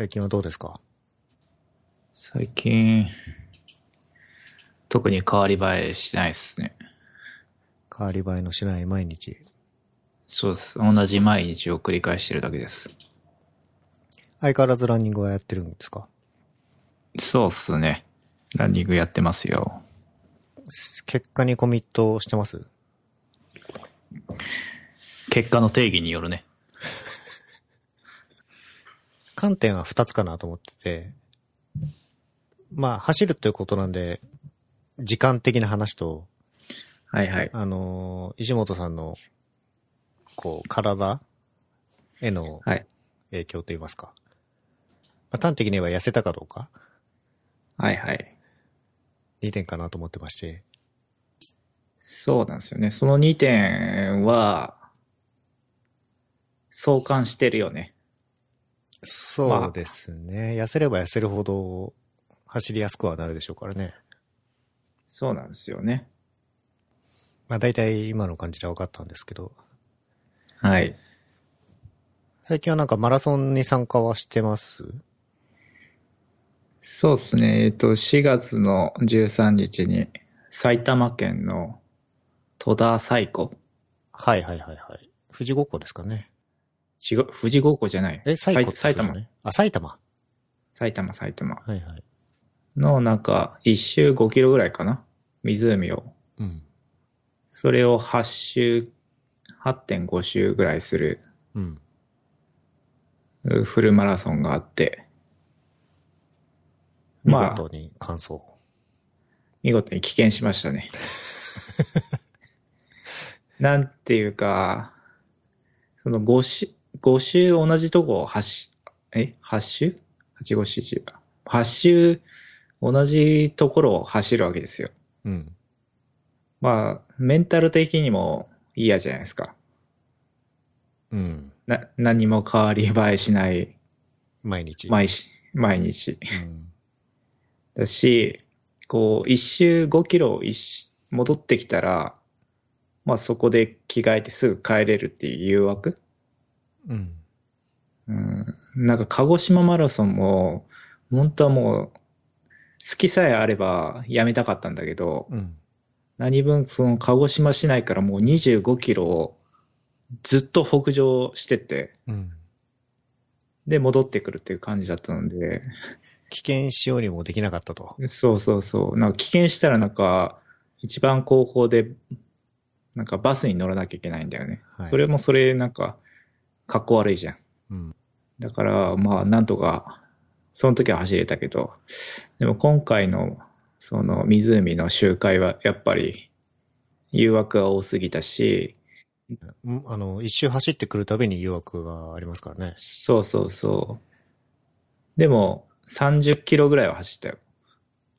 最近はどうですか？最近、特に変わり映えしないですね。変わり映えのしない毎日？そうです。同じ毎日を繰り返してるだけです。相変わらずランニングはやってるんですか？そうっすね。ランニングやってますよ。結果にコミットしてます？結果の定義によるね。観点は二つかなと思ってて、まあ、走るということなんで、時間的な話と、はいはい。あのー石本さんの、こう、体へのはい。影響といいますか。まあ、端的に言えば痩せたかどうか、はいはい。2点かなと思ってまして。そうなんですよね。その2点は、相関してるよね。そうですね。痩せれば痩せるほど、走りやすくはなるでしょうからね。そうなんですよね。まあ大体今の感じで分かったんですけど、はい。最近はなんかマラソンに参加はしてます？そうですね。えっと、4月の13日に、埼玉県の戸田西湖。はいはいはいはい。富士五湖ですかね。違う、富士五湖じゃない。え、西湖って埼玉。ね。あ、埼玉。埼玉、埼玉。はいはい。の、なんか、一周5キロぐらいかな湖を。うん。それを8周、8.5周ぐらいするうん。うフルマラソンがあって、見まあ事に完走。見事に棄権しましたね。なんていうか、その5周、5周同じとこを走、え ?8 周 ?8、5周10。8周同じところを走るわけですよ。うん。まあ、メンタル的にも嫌じゃないですか。うん。な、何も変わり映えしない毎日。毎し毎日。うん。だし、こう、一周5キロ一周戻ってきたら、まあそこで着替えてすぐ帰れるっていう誘惑。うん。うん。なんか鹿児島マラソンも、本当はもう、好きさえあればやめたかったんだけど、うん。何分その鹿児島市内からもう25キロをずっと北上してって、うん。で戻ってくるっていう感じだったので、危険しようにもできなかったと。そうそうそう。なんか危険したらなんか、一番後方で、なんかバスに乗らなきゃいけないんだよね。はいそれもそれなんか、格好悪いじゃん。うん。だから、まあ、なんとか、その時は走れたけど、でも今回の、その湖の周回はやっぱり、誘惑が多すぎたし、うんあの、一周走ってくるたびに誘惑がありますからね。そうそうそう。でも、30キロぐらいは走ったよ。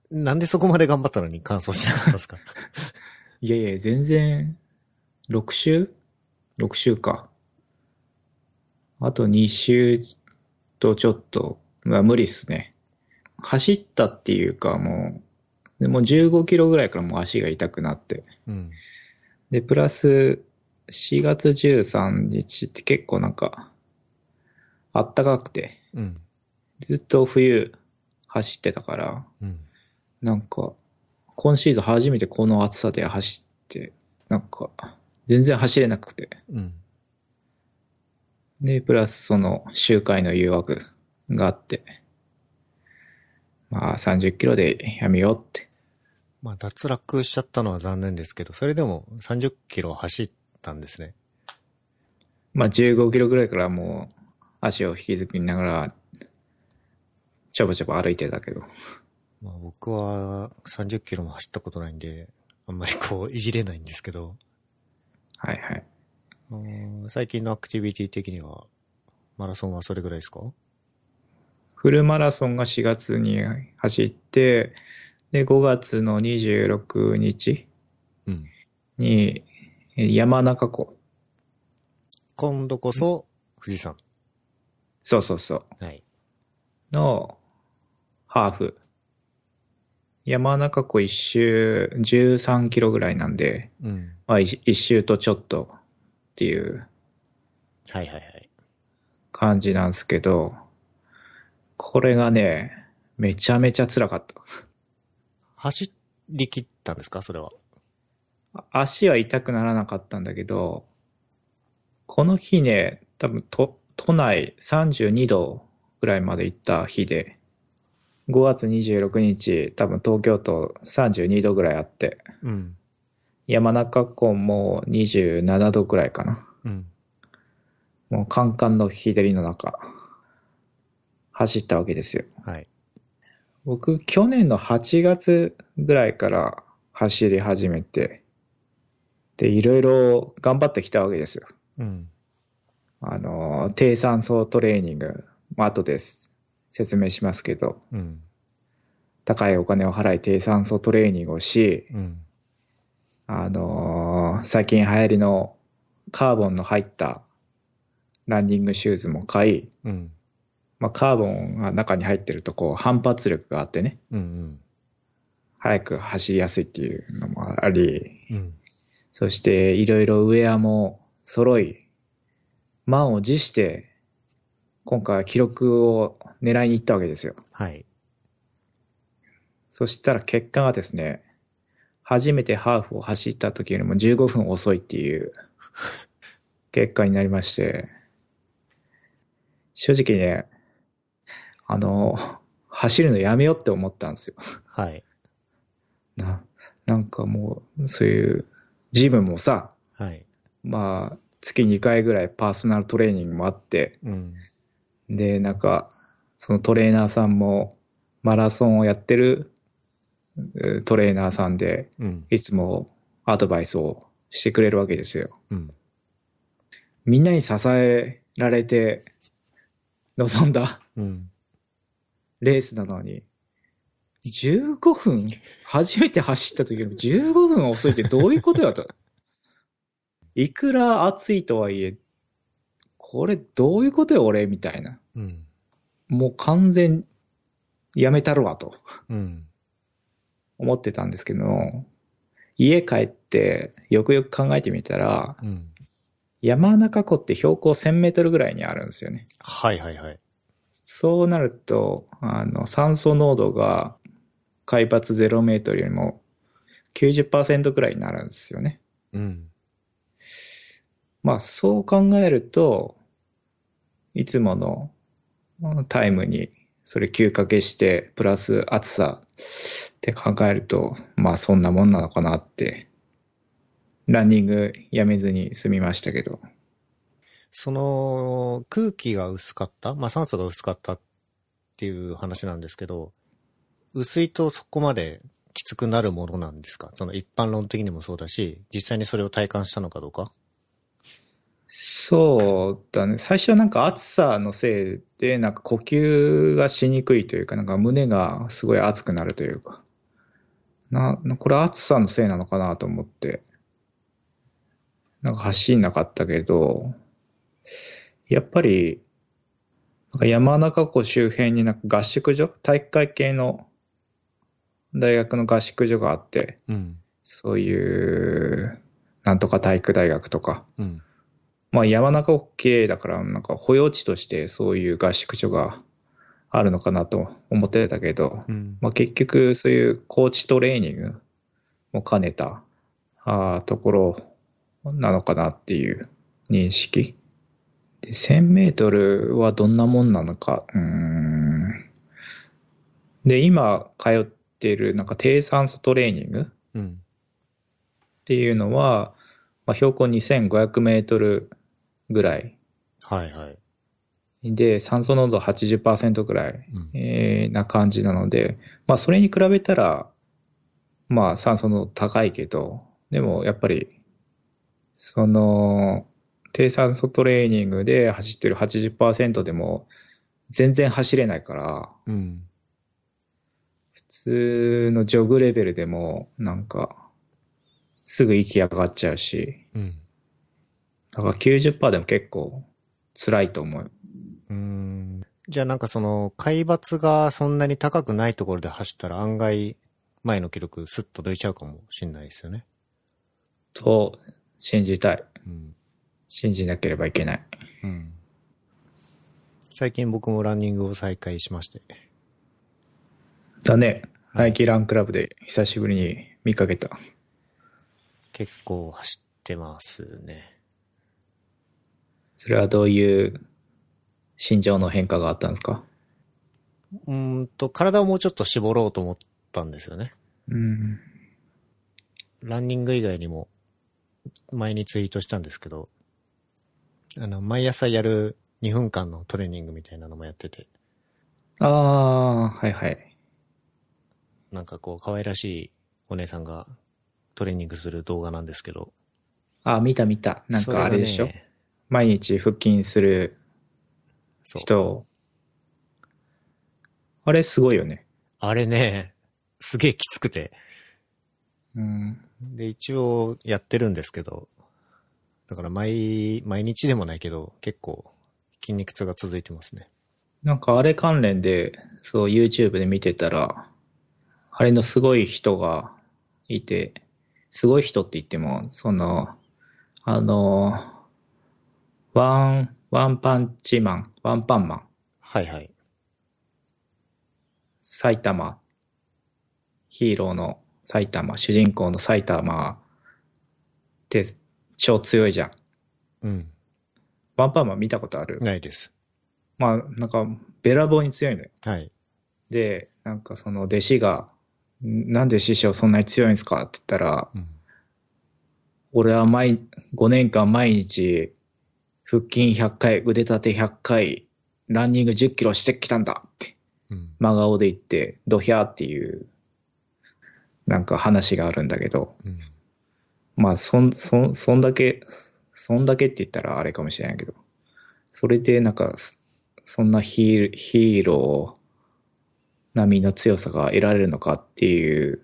なんでそこまで頑張ったのに完走しなかったんですか？いやいや、全然、6周 ?6 周か。あと2周とちょっと、まあ無理っすね。走ったっていうかもう、でも15キロぐらいからもう足が痛くなって。うん。で、プラス、4月13日って結構なんか、あったかくて、うん。ずっと冬走ってたから、うん。なんか、今シーズン初めてこの暑さで走って、なんか、全然走れなくて。うん。で、プラスその周回の誘惑があって、まあ30キロでやめようって。まあ、脱落しちゃったのは残念ですけど、それでも30キロ走ったんですね。まあ15キロぐらいからもう足を引きずりながら、ちょぼちょぼ歩いてたけど。まあ、僕は30キロも走ったことないんで、あんまりこう、いじれないんですけど、はいはい。最近のアクティビティ的には、マラソンはそれぐらいですか？フルマラソンが4月に走って、で、5月の26日うん。山中湖。今度こそ、富士山。そうそうそう。はい。のハーフ。山中湖一周13キロぐらいなんで、うん。まあ一一周とちょっとっていうはいはいはい。感じなんですけど、これがね、めちゃめちゃ辛かった。走り切ったんですか？それは。足は痛くならなかったんだけど、この日ね、多分都都内32度ぐらいまで行った日で、5月26日、多分東京都32度ぐらいあって、うん。山中湖も27度ぐらいかな。うん。もうカンカンの日照りの中、走ったわけですよ。はい。僕、去年の8月ぐらいから走り始めて、で、いろいろ頑張ってきたわけですよ。うん。あの、低酸素トレーニング、まあ、後です。説明しますけど、うん。高いお金を払い低酸素トレーニングをし、うん。あの最近流行りのカーボンの入ったランニングシューズも買い、うん。まあ、カーボンが中に入ってるとこう反発力があってね、うん。速く走りやすいっていうのもあり、うん。そしていろいろウェアも揃い、満を持して、今回は記録を狙いに行ったわけですよ。はい。そしたら結果がですね、初めてハーフを走った時よりも15分遅いっていう結果になりまして、正直ね、あの、走るのやめようって思ったんですよ。はい。ななんかもう、そういう、ジムもさ、はい。まあ、月2回ぐらいパーソナルトレーニングもあって、うん。で、なんか、そのトレーナーさんも、マラソンをやってるえートレーナーさんで、うん。いつもアドバイスをしてくれるわけですよ。うん。みんなに支えられて臨んだうん。レースなのに、15分初めて走った時よりも15分遅いってどういうことやと。いくら暑いとはいえ、これどういうことよ俺みたいな。うん。もう完全やめたるわとうん。思ってたんですけど、家帰ってよくよく考えてみたら、うん。山中湖って標高1000メートルぐらいにあるんですよね。はいはいはい。そうなると、あの、酸素濃度が海抜0メートルよりも90%ぐらいになるんですよね。うん。まあ、そう考えると、いつものうんタイムにそれ休かけして、プラス暑さって考えると、まあそんなもんなのかなって、ランニングやめずに済みましたけど。その、空気が薄かった？まあ、酸素が薄かったっていう話なんですけど、薄いとそこまできつくなるものなんですか？その一般論的にもそうだし、実際にそれを体感したのかどうか？そうだね。最初はなんか暑さのせいで、なんか呼吸がしにくいというか、なんか胸がすごい熱くなるというか、な、これ暑さのせいなのかなと思って、なんか走んなかったけど、やっぱり、なんか山中湖周辺になんか合宿所、体育会系の大学の合宿所があって、うん。そういう、なんとか体育大学とか、うん。まあ山中湖綺麗だから、なんか保養地としてそういう合宿所があるのかなと思ってたけど、うん。まあ結局そういうコーチトレーニングも兼ねたあーところなのかなっていう認識。で、1000メートルはどんなもんなのか。うーん。で、今通っているなんか低酸素トレーニングうん。っていうのは、まあ、標高2500メートルぐらいはいはい。で、酸素濃度80%ぐらい、うん。えーな感じなので、まあ、それに比べたら、まあ、酸素濃度高いけど、でもやっぱり、その、低酸素トレーニングで走ってる80%でも全然走れないから、うん。普通のジョグレベルでもなんか、すぐ息上がっちゃうし、うん。だから90%でも結構辛いと思う。うん。じゃあなんかその、海抜がそんなに高くないところで走ったら案外、前の記録スッと抜いちゃうかもしんないですよね。と信じたい。うん。信じなければいけない。うん。最近僕もランニングを再開しまして。だね。はいナイキランクラブで久しぶりに見かけた。結構走ってますね。それはどういう心情の変化があったんですか？うーんと、体をもうちょっと絞ろうと思ったんですよね。うん。ランニング以外にも、前にツイートしたんですけど、あの、毎朝やる2分間のトレーニングみたいなのもやってて、ああ、はいはい。なんかこう、可愛らしいお姉さんがトレーニングする動画なんですけど、あ、見た見た。なんかあれでしょ、毎日腹筋する。人。あれすごいよね。あれね、すげえきつくて。うん。で、一応やってるんですけど、だから毎、毎日でもないけど、結構筋肉痛が続いてますね。なんかあれ関連で、そう YouTube で見てたら、あれのすごい人がいて、すごい人って言っても、その、あの、ワン、ワンパンチマン、ワンパンマン、はいはい。埼玉、ヒーローの埼玉、主人公の埼玉って超強いじゃん。うん。ワンパンマン見たことある？ないです。まあ、なんか、べらぼうに強いのよ。はい。で、なんかその弟子が、んなんで師匠そんなに強いんですか？って言ったら、うん。俺は毎、5年間毎日、腹筋100回、腕立て100回、ランニング10キロしてきたんだって、うん。真顔で言って、ドヒャーっていう、なんか話があるんだけど、うん。まあ、そん、そん、そんだけ、そんだけって言ったらあれかもしれないけど、それでなんか、そそんなヒーヒーロー並みの強さが得られるのかっていう、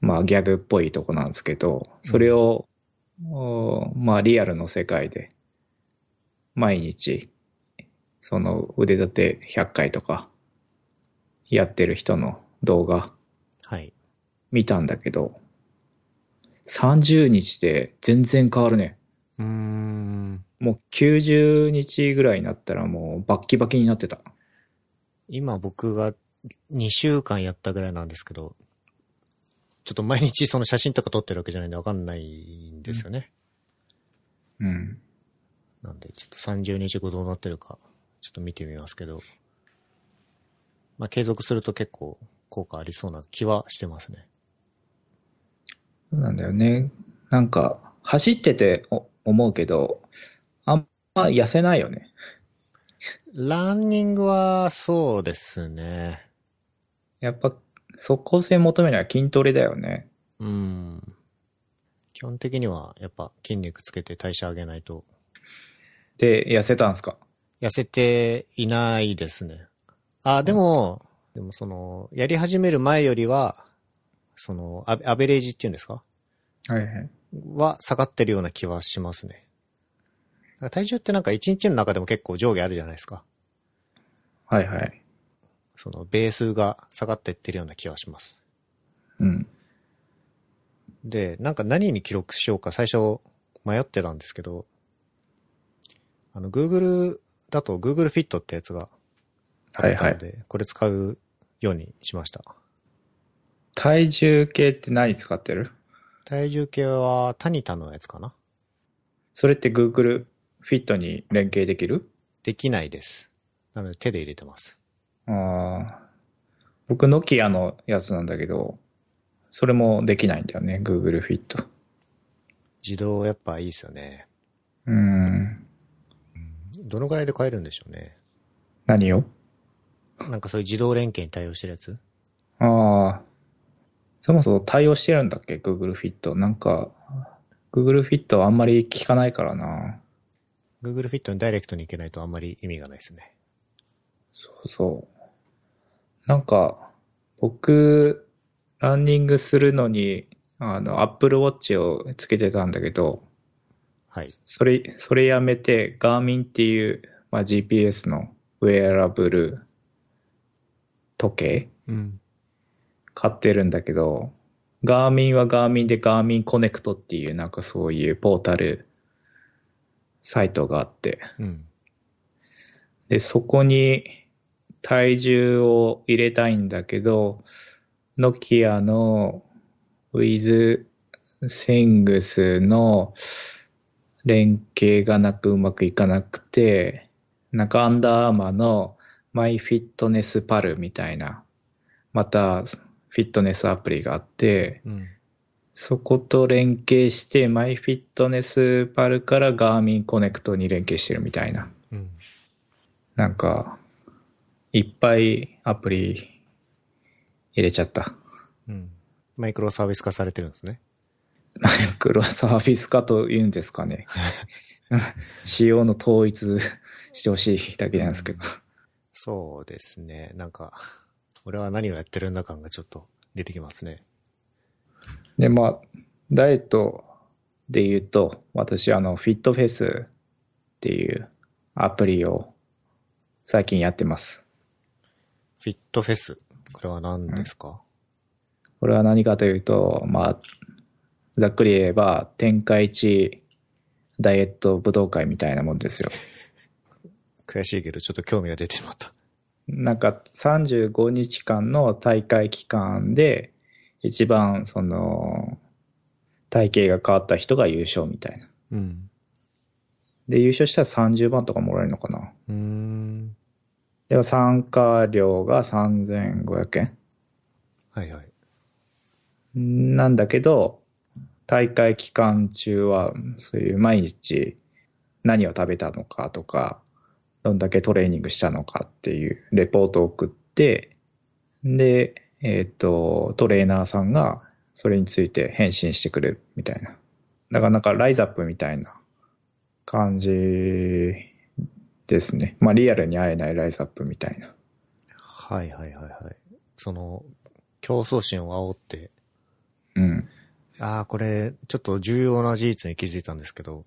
まあギャグっぽいとこなんですけど、それを、おまあリアルの世界で、毎日、その腕立て100回とか、やってる人の動画、はい。見たんだけど、30日で全然変わるね。うーん。もう90日ぐらいになったらもうバッキバキになってた。今僕が2週間やったぐらいなんですけど、ちょっと毎日その写真とか撮ってるわけじゃないんでわかんないんですよね。うん。なんで、ちょっと30日後どうなってるか、ちょっと見てみますけど、まあ、継続すると結構効果ありそうな気はしてますね。そうなんだよね。なんか、走っててお思うけど、あんま痩せないよね。ランニングはそうですね。やっぱ、即効性求めるのは筋トレだよね。うん。基本的にはやっぱ筋肉つけて代謝上げないとで、痩せたんすか？痩せていないですね。あ、でも、でもその、やり始める前よりは、その、アベアベレージっていうんですか？はいはい。は下がってるような気はしますね。体重ってなんか一日の中でも結構上下あるじゃないですか。はいはい。その、ベースが下がってってるような気はします。うん。で、なんか何に記録しようか最初迷ってたんですけど、あの、Google だと Google Fit ってやつがあはいはい。ったので、これ使うようにしました。体重計って何使ってる？体重計はタニタのやつかな？それって Google Fit に連携できる？できないです。なので手で入れてます。ああ。僕、ノキアのやつなんだけど、それもできないんだよね、Google Fit。自動やっぱいいですよね。うーん。どのぐらいで買えるんでしょうね？何を？なんかそういう自動連携に対応してるやつ？ああ。そもそも対応してるんだっけ ?Google Fit。なんか、Google Fit はあんまり聞かないからな。Google Fit にダイレクトに行けないとあんまり意味がないですね。そうそう。なんか、僕、ランニングするのに、あの、Apple Watch をつけてたんだけど、はい。それ、それやめて、ガーミンっていう、まあ、GPS のウェアラブル時計うん。買ってるんだけど、ガーミンはガーミンでガーミンコネクトっていうなんかそういうポータルサイトがあって、うん。で、そこに体重を入れたいんだけど、ノキアの with Things の連携がなくうまくいかなくて、なんかアンダーアーマーのマイフィットネスパルみたいな、またフィットネスアプリがあって、うん。そこと連携して、マイフィットネスパルからガーミンコネクトに連携してるみたいな。うん。なんか、いっぱいアプリ入れちゃった。うん。マイクロサービス化されてるんですね。マイクロサービス化というんですかね。仕様の統一してほしいだけなんですけど。そうですね。なんか、俺は何をやってるんだ感がちょっと出てきますね。で、まあ、ダイエットで言うと、私、あの、フィットフェスっていうアプリを最近やってます。フィットフェス。これは何ですか、これは何かというと、まあ、ざっくり言えば、天下一ダイエット武道会みたいなもんですよ。悔しいけど、ちょっと興味が出てしまった。なんか35日間の大会期間で、一番その、体型が変わった人が優勝みたいな。うん。で、優勝したら30万とかもらえるのかな。うーん。でも参加料が3500円。はいはい。なんだけど、大会期間中は、そういう毎日何を食べたのかとか、どんだけトレーニングしたのかっていうレポートを送って、で、えっ、と、トレーナーさんがそれについて返信してくれるみたいな。だからなんかライズアップみたいな感じですね。まあリアルに会えないライズアップみたいな。はいはいはいはい。その、競争心を煽って、うん。ああ、これ、ちょっと重要な事実に気づいたんですけど、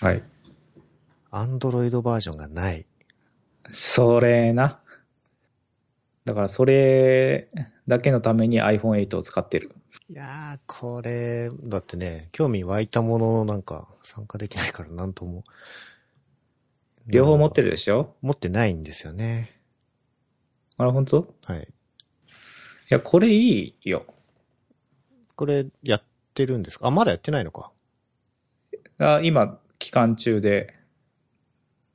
はい。アンドロイドバージョンがない。それな。だからそれだけのために iPhone8 を使ってる。いやー、これ、だってね、興味湧いたもののなんか参加できないからなんとも。両方持ってるるでしょ？持ってないんですよね。あれ本当？いはい。や、これいいよ。これ、やってるんですか？あ、まだやってないのか。あ今、期間中で、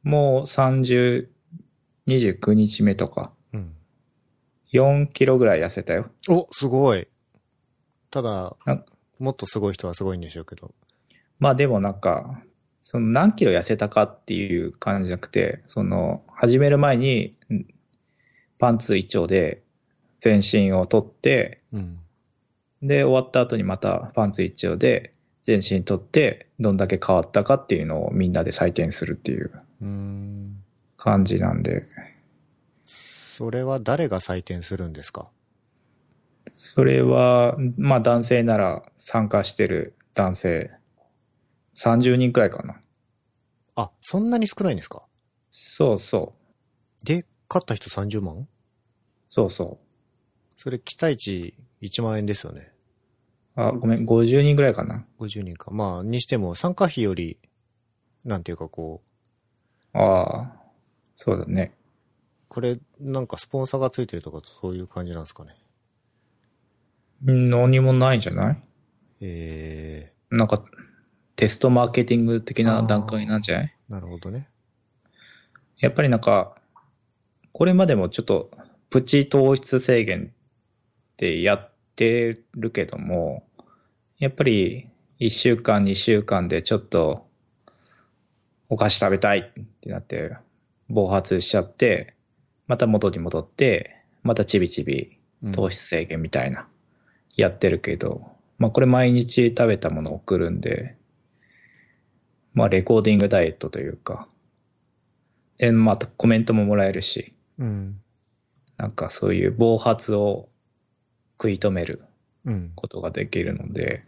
もう30、29日目とか、うん。4キロぐらい痩せたよ。お、すごい。ただなん、もっとすごい人はすごいんでしょうけど。まあでもなんか、その何キロ痩せたかっていう感じじゃなくて、その、始める前に、んパンツ一丁で全身を取って、うん。で、終わった後にまたパンツ一丁で全身取って、どんだけ変わったかっていうのをみんなで採点するっていう。感じなんで、それは誰が採点するんですか？それは、まあ男性なら参加してる男性、30人くらいかな。あ、そんなに少ないんですか？そうそう。で、勝った人30万？そうそそれ期待値1万円ですよね。う。あ、ごめん、50人くらいかな。50人か。まあ、にしても参加費より、なんていうかこう、ああ、そうだね。これ、なんかスポンサーがついてるとかそういう感じなんですかね。何もないんじゃない？えなんか、テストマーケティング的な段階なんじゃない？ー、なるほどね。やっぱりなんか、これまでもちょっとプチ糖質制限ってやってるけども、やっぱり1週間、2週間でちょっとお菓子食べたいってなって暴発しちゃって、また元に戻って、またちびちびうん。糖質制限みたいな、やってるけど、まあこれ毎日食べたものを送るんで、まあレコーディングダイエットというか、で、またコメントももらえるし、うん。なんかそういう暴発を食い止めるうん。ことができるので、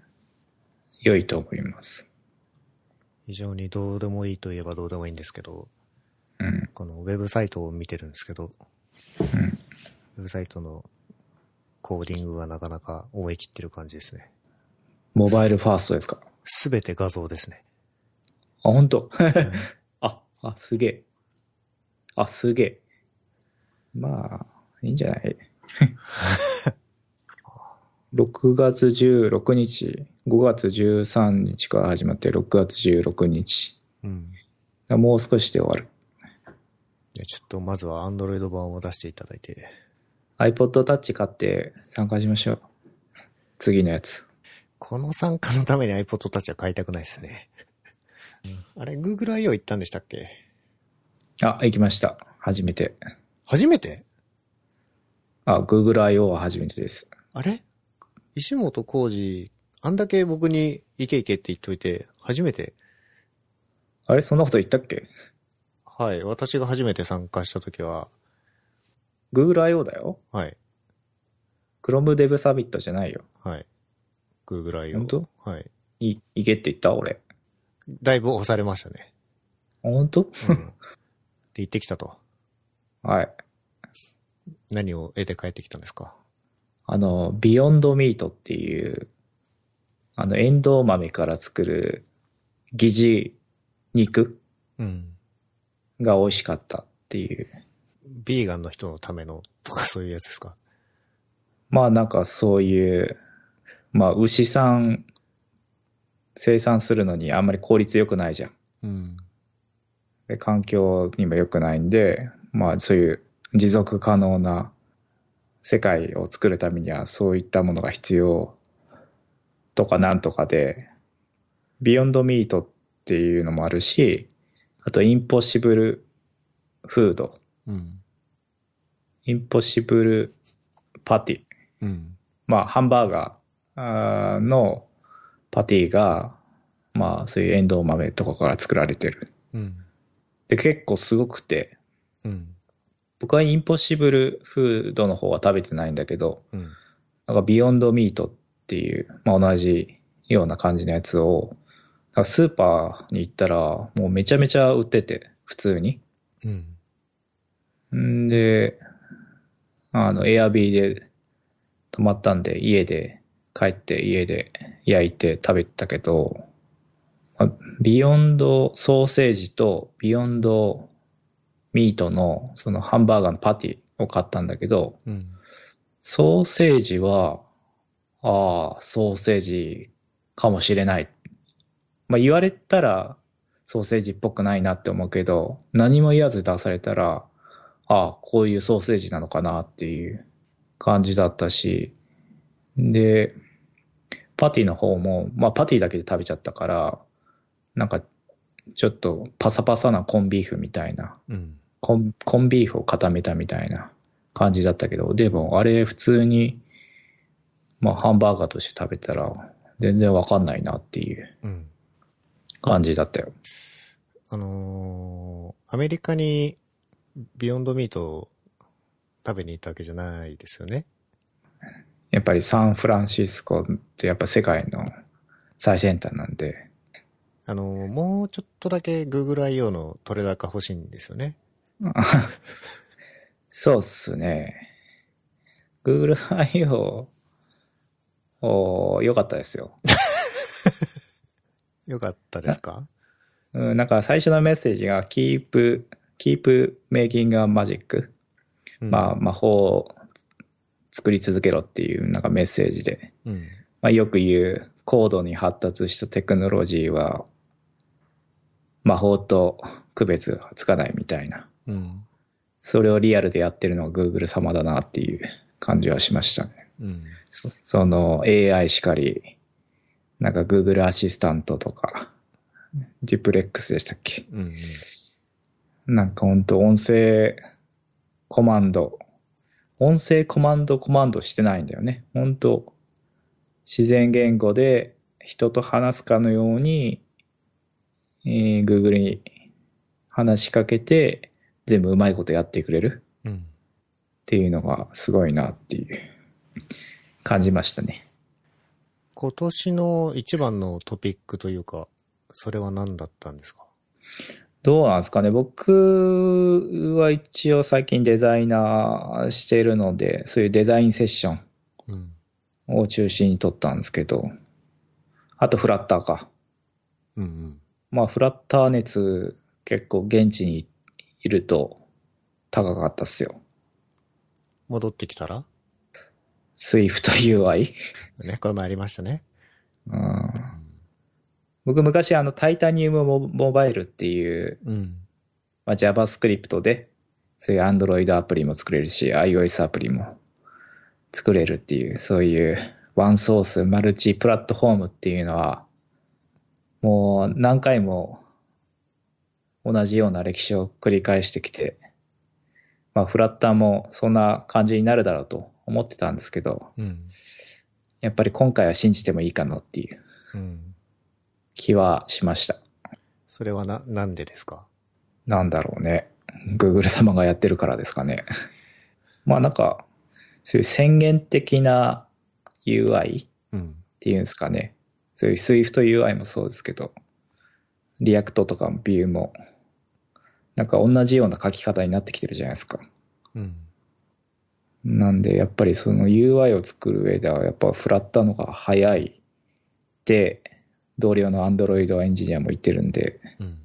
良いと思います。非常にどうでもいいといえばどうでもいいんですけど、うん。このウェブサイトを見てるんですけど、うん。ウェブサイトのコーディングがなかなか思い切ってる感じですね。モバイルファーストですか？すべて画像ですね。あ、本当うん あ、あ、すげえ。あ、すげえ。まあ、いいんじゃない？6月16日、5月13日から始まって6月16日。うん。もう少しで終わる。いやちょっとまずは Android 版を出していただいて。iPod Touch 買って参加しましょう。次のやつ。この参加のために iPod Touch は買いたくないですね。あれ、Google I.O. 行ったんでしたっけ？あ、行きました。初めて。初めて？あ、Google I.O. は初めてです。あれ？石本浩二、あんだけ僕に行け行けって言っといて、初めてあれそんなこと言ったっけ？はい。私が初めて参加した時は、?Google I.O. だよ。はい。Chrome Dev Summit じゃないよ。はい。Google I.O. 本当？はい。い、行けって言った？俺。だいぶ押されましたね。本当？うん。で、行ってきたと。はい。何を得て帰ってきたんですか？あの、ビヨンドミートっていう、あの、エンドウ豆から作る疑似肉？うん。が美味しかったっていう。ビーガンの人のためのとかそういうやつですか？まあなんかそういう、まあ牛さん生産するのにあんまり効率良くないじゃん。うん。で環境にも良くないんで、まあそういう持続可能な世界を作るためにはそういったものが必要とかなんとかで、ビヨンドミートっていうのもあるし、あとインポッシブルフード、うん。Impossible パティ、うん。まあハンバーガーのパティが、まあそういうエンドウ豆とかから作られてる。うん。で、結構すごくて、うん。僕は Impossible Foods の方は食べてないんだけど、うん。なんか Beyond Meat っていう、まあ、同じような感じのやつを、なんかスーパーに行ったらもうめちゃめちゃ売ってて、普通に。うん。んで、あの、エアビーで泊まったんで、家で帰って家で焼いて食べてたけど、まあビヨンドソーセージとビヨンドミートのそのハンバーガーのパティを買ったんだけど、うん。ソーセージは、ああ、ソーセージかもしれない。まあ言われたらソーセージっぽくないなって思うけど、何も言わず出されたら、ああ、こういうソーセージなのかなっていう感じだったし、で、パティの方も、まあパティだけで食べちゃったから、なんかちょっとパサパサなコンビーフみたいなうん。コンコンビーフを固めたみたいな感じだったけど、でもあれ普通に、まあハンバーガーとして食べたら全然わかんないなっていううん。感じだったよ。あのーアメリカにビヨンドミートを食べに行ったわけじゃないですよね。やっぱりサンフランシスコってやっぱ世界の最先端なんで、あのーもうちょっとだけ Google I.O. の取れ高欲しいんですよね。そうっすね。Google I.O. おー良かったですよ。よかったですか？うん、なんか最初のメッセージが keep, keep making a magic まあ、魔法を作り続けろっていうなんかメッセージで、うん。まあ、よく言う高度に発達したテクノロジーは魔法と区別がつかないみたいな。うん。それをリアルでやってるのが Google 様だなっていう感じはしましたね。うん。そその AI しかり、なんか Google アシスタントとか、デュプレックスでしたっけ？うん。なんかほんと音声コマンド、音声コマンドコマンドしてないんだよね。本当自然言語で人と話すかのように、えー Google に話しかけて全部うまいことやってくれるうん。っていうのがすごいなっていう感じましたね。今年の一番のトピックというか、それは何だったんですか？どうなんですかね僕は一応最近デザイナーしているので、そういうデザインセッションうん。を中心に取ったんですけど、あとフラッターか。うんうん。まあフラッター熱結構現地にいると高かったっすよ。戻ってきたら？Swift UI。ね、これもありましたね。うん僕昔あのタイタニウムモモバイルっていう、うん。まあ、JavaScript でそういう Android アプリも作れるし iOS アプリも作れるっていうそういうワンソースマルチプラットフォームっていうのはもう何回も同じような歴史を繰り返してきてまあフラッターもそんな感じになるだろうと思ってたんですけどうん。やっぱり今回は信じてもいいかなっていううん。気はしましたそれはな、なんでですか？なんだろうね。Google 様がやってるからですかね。まあなんか、そういう宣言的な UI っうん。ていうんですかね。そういう Swift UI もそうですけど、 React とかも Vue も、なんか同じような書き方になってきてるじゃないですか。うん。なんでやっぱりその UI を作る上ではやっぱフラッターのが早いって、同僚の Android エンジニアも言ってるんで、うん。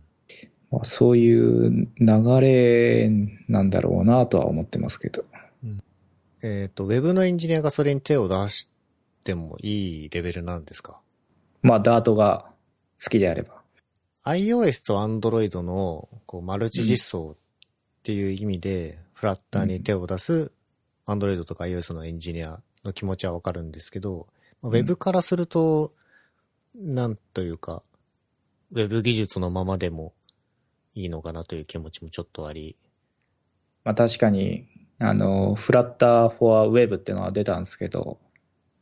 まあ、そういう流れなんだろうなとは思ってますけど。えっ、と、ウェブのエンジニアがそれに手を出してもいいレベルなんですか？まあ、ダートが好きであれば。iOS と Android のこうマルチ実装っていう意味で、フラッターに手を出す Android とか iOS のエンジニアの気持ちはわかるんですけど、まあウェブからすると、なんというか、ウェブ技術のままでもいいのかなという気持ちもちょっとあり、まあ、確かに、あの、フラッター・フォア・ウェブっていうのは出たんですけど、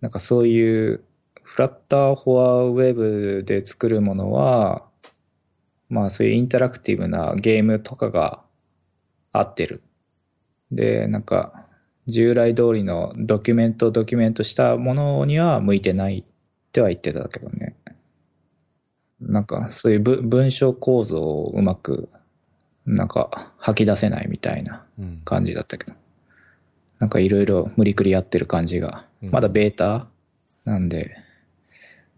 なんかそういう、フラッター・フォア・ウェブで作るものは、まあそういうインタラクティブなゲームとかが合ってる。で、なんか、従来通りのドキュメントドキュメントしたものには向いてないっては言ってたけどね。なんかそういうぶ文章構造をうまくなんか吐き出せないみたいなうん。感じだったけど。なんかいろいろ無理くりやってる感じが。うんまだベータなんで、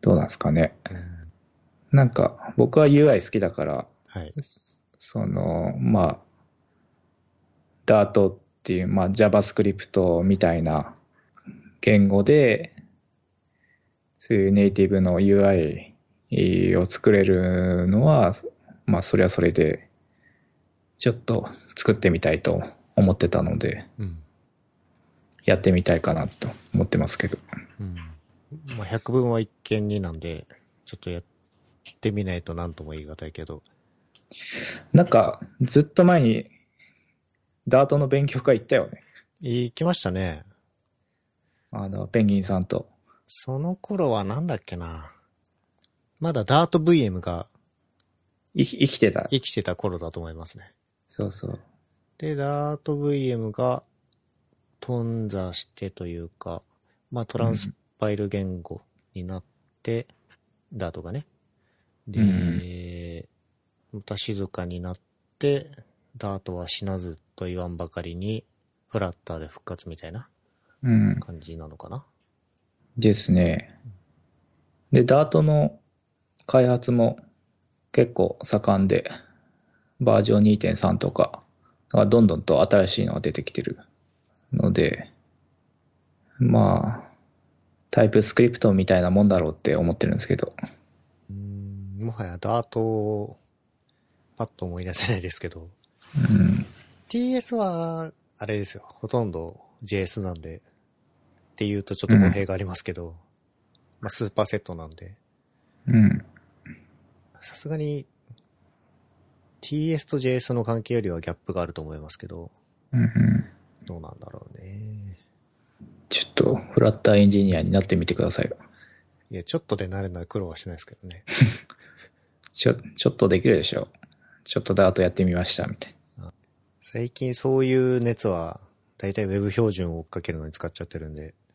どうなんですかね。うんなんか僕は UI 好きだから、はい。その、まあ、Dart っていう、まあ JavaScript みたいな言語で、そういうネイティブの UI を作れるのは、まあそれはそれで、ちょっと作ってみたいと思ってたので、うん。やってみたいかなと思ってますけど。うん。まあ、百分は一見になんで、ちょっとやってみないと何とも言い難いけど、なんか、ずっと前に、ダートの勉強会行ったよね。行きましたね。あの、ペンギンさんと。その頃はなんだっけな。まだダート VM がい生きてた。生きてた頃だと思いますね。そうそう。で、ダート VM が頓挫してというか、まあトランスパイル言語になって、ダートがね。で、また静かになって、ダートは死なずと言わんばかりに、フラッターで復活みたいなうん。感じなのかな。ですね。で、ダートの開発も結構盛んで、バージョン2.3とか、がどんどんと新しいのが出てきてるので、まあ、タイプスクリプトみたいなもんだろうって思ってるんですけど、うーんもはやダートをパッと思い出せないですけど、うん、TS は、あれですよ。ほとんど JS なんで、っていうとちょっと語弊がありますけど、まあスーパーセットなんで、うん、さすがに TS と JS の関係よりはギャップがあると思いますけど、うん、うん。どうなんだろうね。ちょっとフラッターエンジニアになってみてくださいよ。いや、ちょっとでなるのは苦労はしないですけどね。ちょ、ちょっとできるでしょ。ちょっとダートやってみました、みたい最近そういう熱は、だいたい Web 標準を追っかけるのに使っちゃってるんで、な。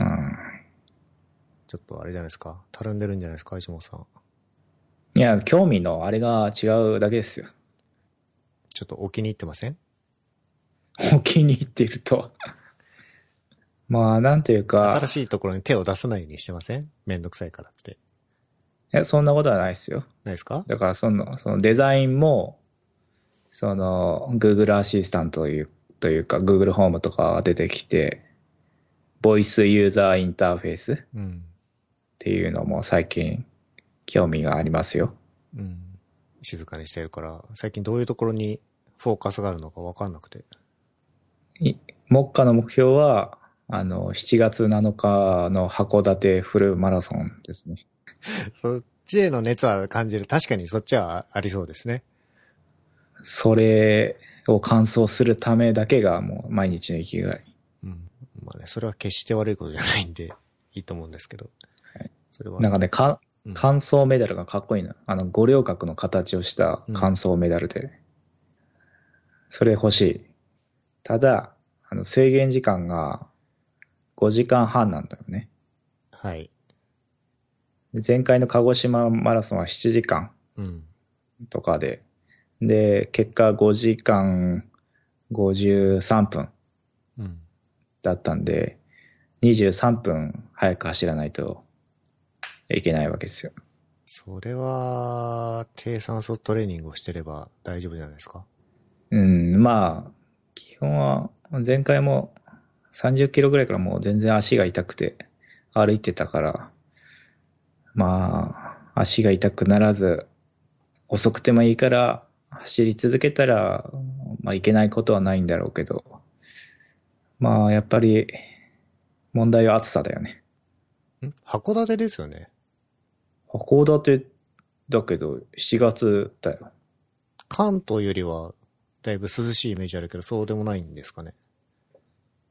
うん。ちょっとあれじゃないですか？たるんでるんじゃないですか、石本さん。いや、興味のあれが違うだけですよ。ちょっとお気に入ってません？お気に入っていると。まあ、なんというか、新しいところに手を出さないようにしてません？めんどくさいからって。いや、そんなことはないですよ。ないですか？だから、その、そのデザインも、その、Google アシスタントというというか、Google ホームとかが出てきて、ボイスユーザーインターフェースっうん。ていうのも最近興味がありますよ。うん。静かにしてるから、最近どういうところにフォーカスがあるのかわかんなくて。い目下の目標は、あの、7月7日の函館フルマラソンですね。そっちへの熱は感じる。確かにそっちはありそうですね。それを完走するためだけがもう毎日の生きがい。うん。まあね、それは決して悪いことじゃないんで、いいと思うんですけど。はいそれは。なんかね、かうん完走メダルがかっこいいの。あの、五稜郭の形をした完走メダルで。それ欲しい。ただ、あの、制限時間が5時間半なんだよね。はい。で前回の鹿児島マラソンは7時間うん。とかで、で、結果5時間53分うん。だったんで、23分早く走らないといけないわけですよ。それは、低酸素トレーニングをしてれば大丈夫じゃないですか？うん、まあ、基本は、前回も30キロぐらいからもう全然足が痛くて歩いてたから、まあ、足が痛くならず、遅くてもいいから走り続けたら、まあいけないことはないんだろうけど、まあやっぱり問題は暑さだよね。ん？函館ですよね。函館だけど7月だよ。関東よりは、だいぶ涼しいイメージあるけど、そうでもないんですかね。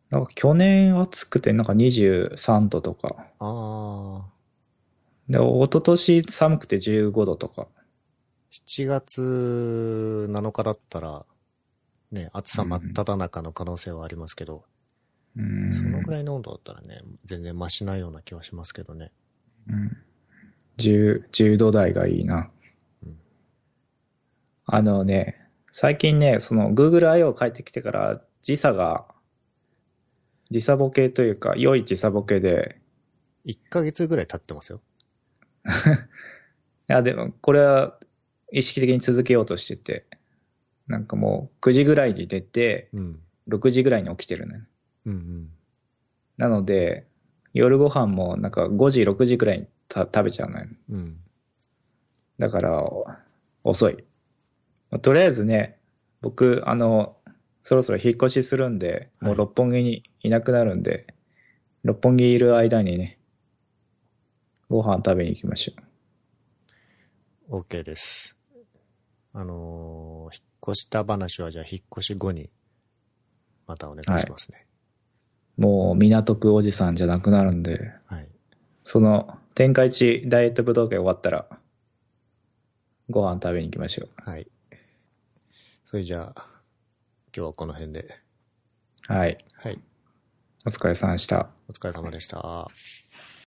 なんか去年暑くてなんか23度とか。ああ、で、一昨年寒くて15度とか。7月7日だったら、ね、暑さ真っ只中の可能性はありますけど、うんそのぐらいの温度だったらね、全然マシなような気はしますけどね。うん、10, 10度台がいいな。うんあのね、最近ね、その Google I.O. 帰ってきてから時差が、時差ボケというか、良い時差ボケで、1ヶ月ぐらい経ってますよ。いや、でも、これは意識的に続けようとしてて、なんかもう9時ぐらいに出て、うん。6時ぐらいに起きてるね。うんうん。なので、夜ご飯もなんか5時、6時ぐらいにた食べちゃうのよ。うん。だから、お遅い。まあとりあえずね、僕、あの、そろそろ引っ越しするんで、もうはい六本木にいなくなるんで、六本木いる間にね、ご飯食べに行きましょ OK です。あのー引っ越した話はじゃあ引っ越し後に、またお願いしますね。う。もう港区おじさんじゃなくなるんで、はい。その天下一ダイエット武道会終わったら、ご飯食べに行きましょはい。それじゃあ、今日はこの辺で。う。はい。はい。お疲れ様でした。お疲れ様でした。